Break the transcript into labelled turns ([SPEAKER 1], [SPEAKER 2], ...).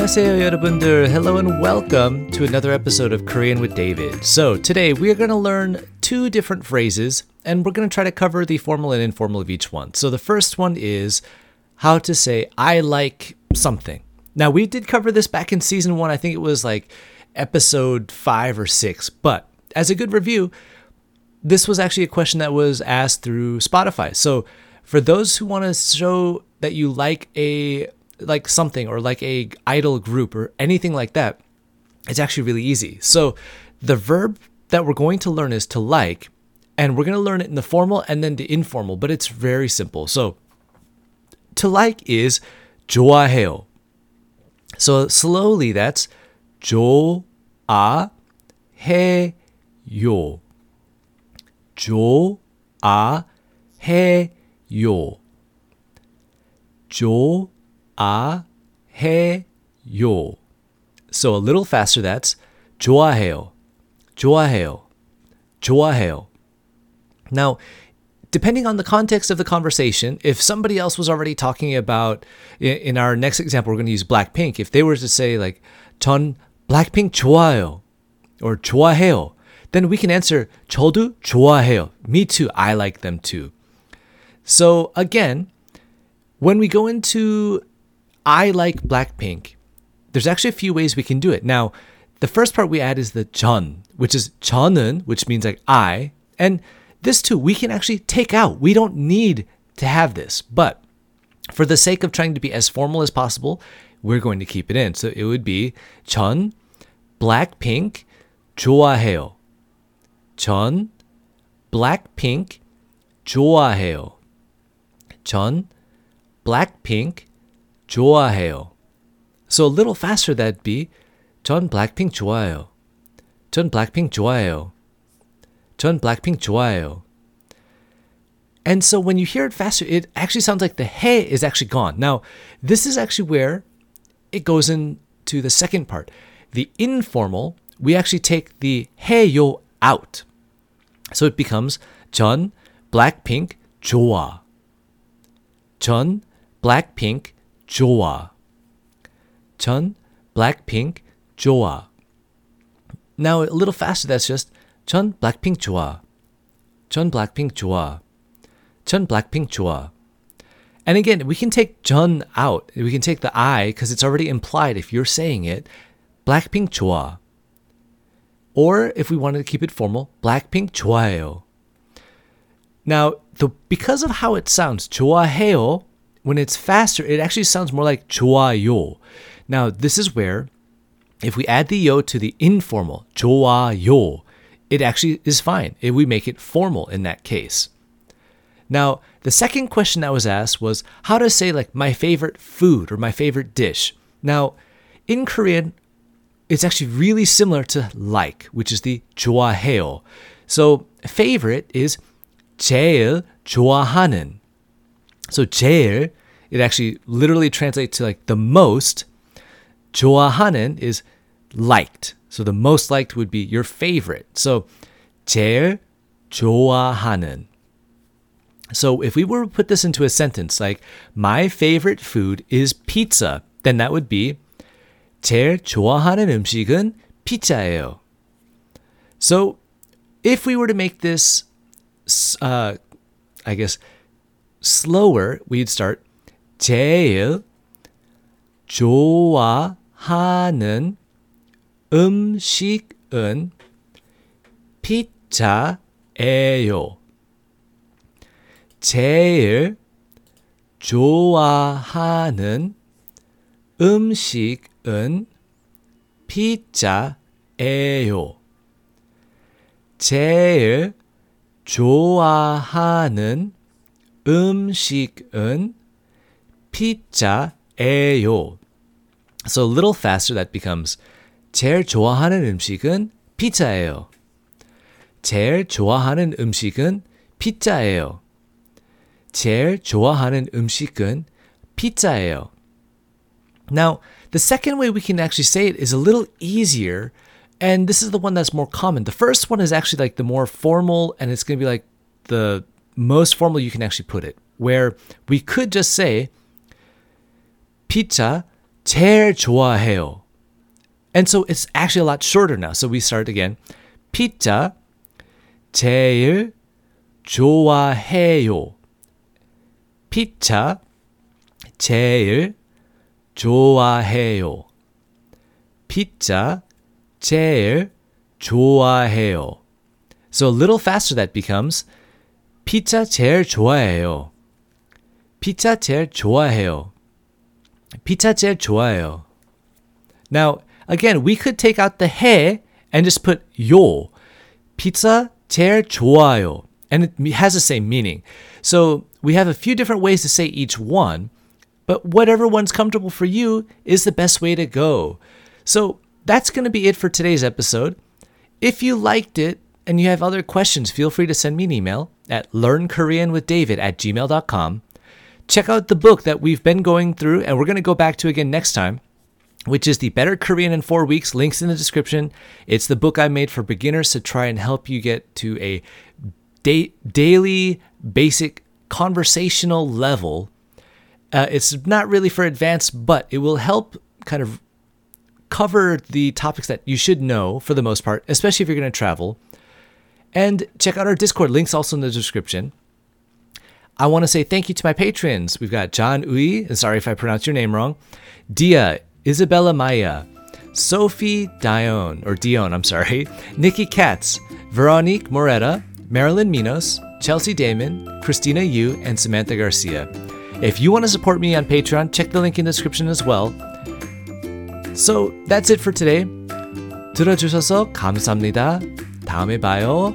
[SPEAKER 1] 안녕하세요, 여러분들. Hello and welcome to another episode of Korean with David. So, today we are going to learn two different phrases and we're going to try to cover the formal and informal of each one. So, the first one is how to say, I like something. Now, we did cover this back in season one. I think it was like episode five or six. But as a good review, this was actually a question that was asked through Spotify. So, for those who want to show that you like a like something or like a idol group or anything like that, it's actually really easy. So the verb that we're going to learn is to like, and we're going to learn it in the formal and then the informal, but it's very simple. So to like is 좋아해요. So slowly that's 좋아해요. 좋아해요. 좋아해요. So a little faster that's 좋아해요. 좋아해요. 좋아해요. Now, depending on the context of the conversation, if somebody else was already talking about in our next example we're going to use Blackpink, if they were to say like 전 Blackpink 좋아요 or 좋아해요, then we can answer 저도 좋아해요. Me too. I like them too. So again, when we go into I like Blackpink, there's actually a few ways we can do it. Now, the first part we add is the 전, which is 저는, which means like I. And this too, we can actually take out. We don't need to have this. But for the sake of trying to be as formal as possible, we're going to keep it in. So it would be 전 Blackpink 좋아해요. 전 Blackpink 좋아해요. 전 Blackpink 좋아해요. So a little faster that'd be 전 Blackpink 좋아해요. 전 Blackpink 좋아해요. 전 Blackpink 좋아해요. And so when you hear it faster, it actually sounds like the he is actually gone. Now, this is actually where it goes into the second part. The informal, we actually take the 해요 out. So it becomes 전 Blackpink 좋아. 전 Blackpink 좋아. 전 Blackpink 좋아. Now a little faster that's just 전 Blackpink 좋아. 전 Blackpink 좋아. 전 Blackpink 좋아. And again, we can take 전 out. We can take the I because it's already implied if you're saying it. Blackpink 좋아. Or if we wanted to keep it formal, Blackpink 좋아해요. Now, the, because of how it sounds, 좋아해요, when it's faster, it actually sounds more like 좋아요. Now, this is where, if we add the yo to the informal, 좋아요, it actually is fine. If we make it formal in that case. Now, the second question that was asked was how to say like my favorite food or my favorite dish. Now, in Korean, it's actually really similar to like, which is the 좋아해요. So, favorite is 제일 좋아하는. So 제일, it actually literally translates to like the most. 좋아하는 is liked. So the most liked would be your favorite. So 제일 좋아하는. So if we were to put this into a sentence like my favorite food is pizza, then that would be 제일 좋아하는 음식은 피자예요. So if we were to make this uh, I guess slower, we'd start 제일 좋아하는 음식은 피자예요. 제일 좋아하는 음식은 피자예요. 제일 좋아하는 음식은 피자예요. So a little faster that becomes 제일 좋아하는 음식은 피자예요. 제일 좋아하는 음식은 피자예요. 제일 좋아하는 음식은 피자예요. Now, the second way we can actually say it is a little easier and this is the one that's more common. The first one is actually like the more formal, and it's going to be like the most formal you can actually put it, where we could just say, pizza 제일 좋아해요. And so it's actually a lot shorter now. So we start again. 피자 제일 좋아해요. 피자 제일 좋아해요. 피자 제일 좋아해요. So a little faster that becomes 피자 제일 좋아해요. 피자 제일 좋아해요. 피자 제일 좋아해요. Now, again, we could take out the 해 and just put 요. Pizza 제일 좋아요. And it has the same meaning. So we have a few different ways to say each one, but whatever one's comfortable for you is the best way to go. So that's going to be it for today's episode. If you liked it and you have other questions, feel free to send me an email at learnkoreanwithdavid at gmail.com. Check out the book that we've been going through and we're going to go back to again next time, which is the Better Korean in Four Weeks. Links in the description. It's the book I made for beginners to try and help you get to a da- daily basic conversational level. Uh, it's not really for advanced, but it will help kind of cover the topics that you should know for the most part, especially if you're going to travel. And check out our Discord. Links also in the description. I want to say thank you to my patrons. We've got John Uy, and sorry if I pronounce your name wrong, Diya, Isabella Maia, Sophie Dion, or Dion, I'm sorry, Nikki Katz, Veronique Moreta, Marylin Minos, Chelsea Damon, Christina Yu, and Samantha Garcia. If you want to support me on Patreon, check the link in the description as well. So that's it for today. 들어주셔서 감사합니다. 다음에 봐요.